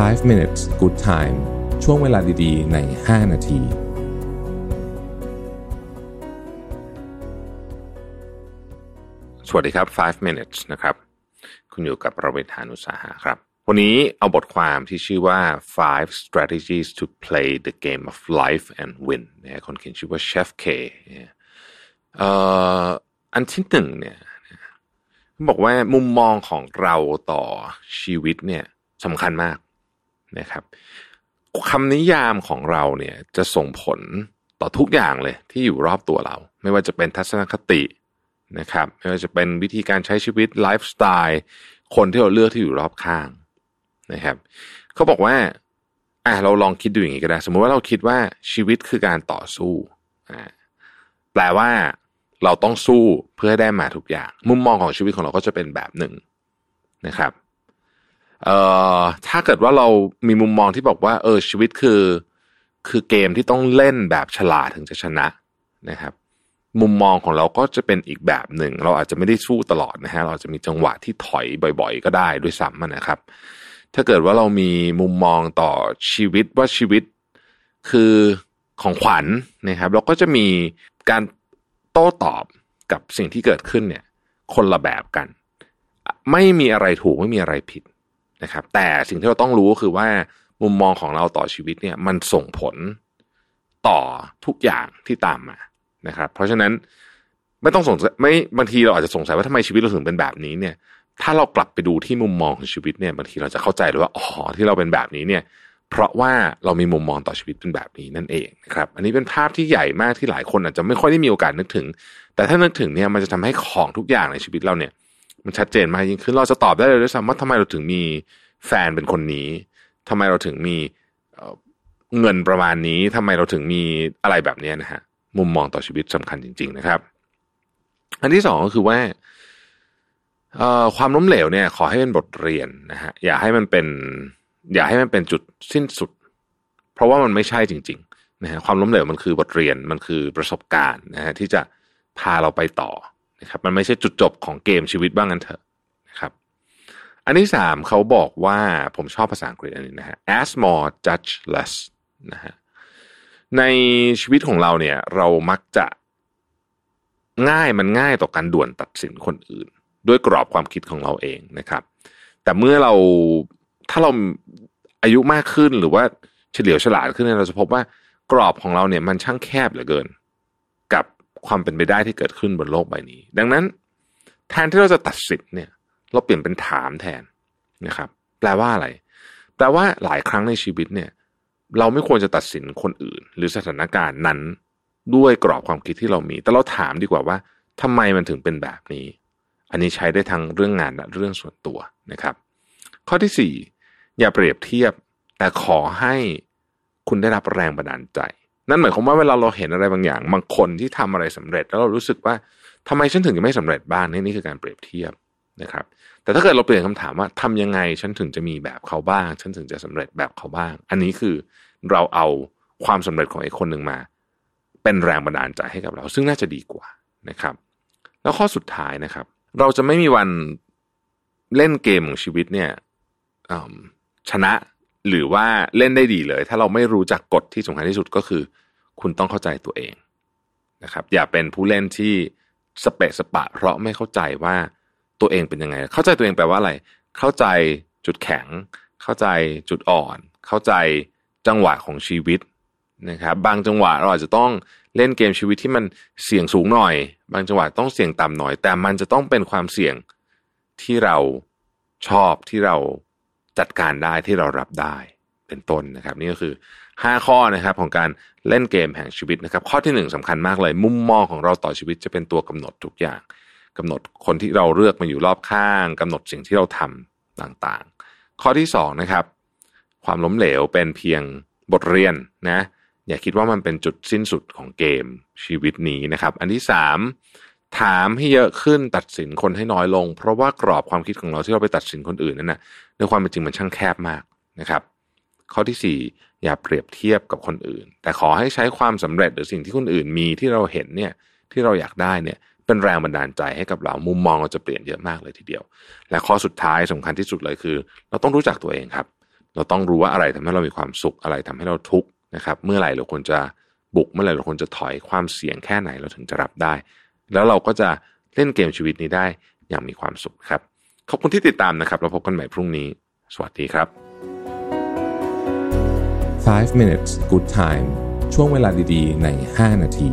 5 minutes good time ช่วงเวลาดีๆ ใน 5 นาที สวัสดีครับ 5 minutes นะครับ คุณอยู่กับประเวทานุสาหะครับ วันนี้เอาบทความที่ชื่อว่า five strategies to play the game of life and win นะคนเขียนชื่อว่าเชฟเคอันที่หนึ่งเนี่ยบอกว่ามุมมองของเราต่อชีวิตเนี่ยสำคัญมาก นะครับคำนิยามของเราเนี่ยจะส่งผลต่อทุกอย่างเลยที่อยู่รอบตัวเรา ไม่ว่าจะเป็นทัศนคตินะครับ ไม่ว่าจะเป็นวิธีการใช้ชีวิตไลฟ์สไตล์คนที่เราเลือกที่อยู่รอบข้างนะครับเขาบอกว่าอะเราลองคิดดูอย่างนี้ก็ได้ สมมติว่าเราคิดว่าชีวิตคือการต่อสู้อ่าแปลว่าเราต้องสู้เพื่อได้มาทุกอย่าง มุมมองของชีวิตของเราก็จะเป็นแบบหนึ่งนะครับ เอ่อถ้าเกิดว่าเรามีมุมมองที่บอกว่า เออชีวิตคือ คือเกมที่ต้องเล่นแบบฉลาดถึงจะชนะนะครับ มุมมองของเราก็จะเป็นอีกแบบหนึ่ง เราอาจจะไม่ได้สู้ตลอดนะฮะเราจะมีจังหวะที่ถอยบ่อยๆ ก็ได้ด้วยซ้ำนะครับ ถ้าเกิดว่าเรามีมุมมองต่อชีวิตว่าชีวิตคือของขวัญนะครับ เราก็จะมีการโต้ตอบกับสิ่งที่เกิดขึ้นเนี่ย คนละแบบกัน ไม่มีอะไรถูกไม่มีอะไรผิด นะครับ แต่สิ่งที่เราต้องรู้ก็คือว่ามุมมองของเราต่อชีวิตเนี่ยมันส่งผลต่อทุกอย่างที่ตามมานะครับ เพราะฉะนั้นไม่ต้องสงสัยไม่บางทีเราอาจจะสงสัยว่าทำไมชีวิตเราถึงเป็นแบบนี้เนี่ย ถ้าเรากลับไปดูที่มุมมองของชีวิตเนี่ยบางทีเราจะเข้าใจเลยว่าอ๋อที่เราเป็นแบบนี้เนี่ย เพราะว่าเรามีมุมมองต่อชีวิตเป็นแบบนี้นั่นเองนะครับ อันนี้เป็นภาพที่ใหญ่มากที่หลายคนอาจจะไม่ค่อยได้มีโอกาสนึกถึง แต่ถ้านึกถึงเนี่ยมันจะทำให้ของทุกอย่างในชีวิตเราเนี่ย มันชัดเจนมากยิ่งขึ้นเราจะตอบได้เลยด้วยซ้ำว่าทำไมเราถึงมีแฟนเป็นคนนี้ทำไมเราถึงมีเงินประมาณนี้ทำไมเราถึงมีอะไรแบบนี้นะฮะมุมมองต่อชีวิตสำคัญจริง ๆ นะครับ อันที่สองก็คือว่าความล้มเหลวเนี่ย ขอให้เป็นบทเรียนนะฮะอย่าให้มันเป็น อย่าให้มันเป็นจุดสิ้นสุด เพราะว่ามันไม่ใช่จริงๆนะฮะความล้มเหลวมันคือบทเรียนมันคือประสบการณ์นะฮะที่จะพาเราไปต่อ นะครับมันไม่ใช่จุดจบของเกมชีวิตบ้างกันเถอะนะครับ อันที่สามเขาบอกว่าผมชอบภาษาอังกฤษอันนี้นะฮะ ask more judge less นะฮะในชีวิตของเราเนี่ย เรามักจะง่ายมันง่ายต่อการด่วนตัดสินคนอื่น ด้วยกรอบความคิดของเราเองนะครับ แต่เมื่อเราถ้าเราอายุมากขึ้นหรือว่าเฉลียวฉลาดขึ้นเราจะพบว่ากรอบของเราเนี่ยมันช่างแคบเหลือเกิน ความเป็นไปได้ที่เกิดขึ้นบนโลกใบนี้ ดังนั้น แทนที่เราจะตัดสินเนี่ย เราเปลี่ยนเป็นถามแทนนะครับ แปลว่าอะไร แปลว่าหลายครั้งในชีวิตเนี่ย เราไม่ควรจะตัดสินคนอื่น หรือสถานการณ์นั้นด้วยกรอบความคิดที่เรามี แต่เราถามดีกว่าว่าทำไมมันถึงเป็นแบบนี้ อันนี้ใช้ได้ทั้งเรื่องงานและเรื่องส่วนตัวนะครับ ข้อที่สี่อย่าเปรียบเทียบ แต่ขอให้คุณได้รับแรงบันดาลใจ นั่นหมายความว่าเวลาเราเห็นอะไรบางอย่าง บางคนที่ทำอะไรสำเร็จ แล้วเรารู้สึกว่าทำไมฉันถึงจะไม่สำเร็จบ้างนี่นี่คือการเปรียบเทียบนะครับ แต่ถ้าเกิดเราเปลี่ยนคำถามว่าทำยังไงฉันถึงจะมีแบบเขาบ้าง ฉันถึงจะสำเร็จแบบเขาบ้าง อันนี้คือเราเอาความสำเร็จของไอ้คนหนึ่งมา เป็นแรงบันดาลใจให้กับเรา ซึ่งน่าจะดีกว่านะครับ แล้วข้อสุดท้ายนะครับ เราจะไม่มีวันเล่นเกมของชีวิตเนี่ยชนะ หรือว่าเล่นได้ดีเลย ถ้าเราไม่รู้จักกฎที่สำคัญที่สุดก็คือ คุณต้องเข้าใจตัวเองนะครับ อย่าเป็นผู้เล่นที่สเปะสปะ เพราะไม่เข้าใจว่าตัวเองเป็นยังไง เข้าใจตัวเองแปลว่าอะไร เข้าใจจุดแข็ง เข้าใจจุดอ่อน เข้าใจจังหวะของชีวิตนะครับ บางจังหวะเราอาจจะต้องเล่นเกมชีวิตที่มันเสี่ยงสูงหน่อย บางจังหวะต้องเสี่ยงต่ำหน่อย แต่มันจะต้องเป็นความเสี่ยงที่เราชอบที่เรา จัดการได้ที่เรารับได้เป็นต้นนะครับ นี่ก็คือ 5 ข้อนะครับของการเล่นเกมแห่งชีวิตนะครับ ข้อที่ 1สำคัญมากเลย มุมมองของเราต่อชีวิตจะเป็นตัวกำหนดทุกอย่างกำหนดคนที่เราเลือกมาอยู่รอบข้างกำหนดสิ่งที่เราทำต่างๆ ข้อที่2นะครับความล้มเหลวเป็นเพียงบทเรียนนะอย่าคิดว่ามันเป็นจุดสิ้นสุดของเกมชีวิตนี้นะครับ อันที่ 3 ถามให้เยอะขึ้นตัดสินคนให้น้อยลง เพราะว่ากรอบความคิดของเราที่เราไปตัดสินคนอื่นนั่นนะในความเป็นจริงมันช่างแคบมากนะครับ ข้อที่ 4 อย่าเปรียบเทียบกับคนอื่น แต่ขอให้ใช้ความสำเร็จหรือสิ่งที่คนอื่นมีที่เราเห็นเนี่ยที่เราอยากได้เนี่ยเป็นแรงบันดาลใจให้กับเรามุมมองเราจะเปลี่ยนเยอะมากเลยทีเดียว และข้อสุดท้ายสำคัญที่สุดเลยคือ เราต้องรู้จักตัวเองครับ เราต้องรู้ว่าอะไรทำให้เรามีความสุขอะไรทำให้เราทุกข์นะครับ เมื่อไหร่เราควรจะบุกเมื่อไหร่เราควรจะถอยความเสี่ยงแค่ไหนเราถึงจะรับได้ แล้วเราก็จะเล่นเกมชีวิตนี้ได้อย่างมีความสุขครับ ขอบคุณที่ติดตามนะครับ เราพบกันใหม่พรุ่งนี้ สวัสดีครับ 5 minutes good time ช่วงเวลาดีๆ ใน 5 นาที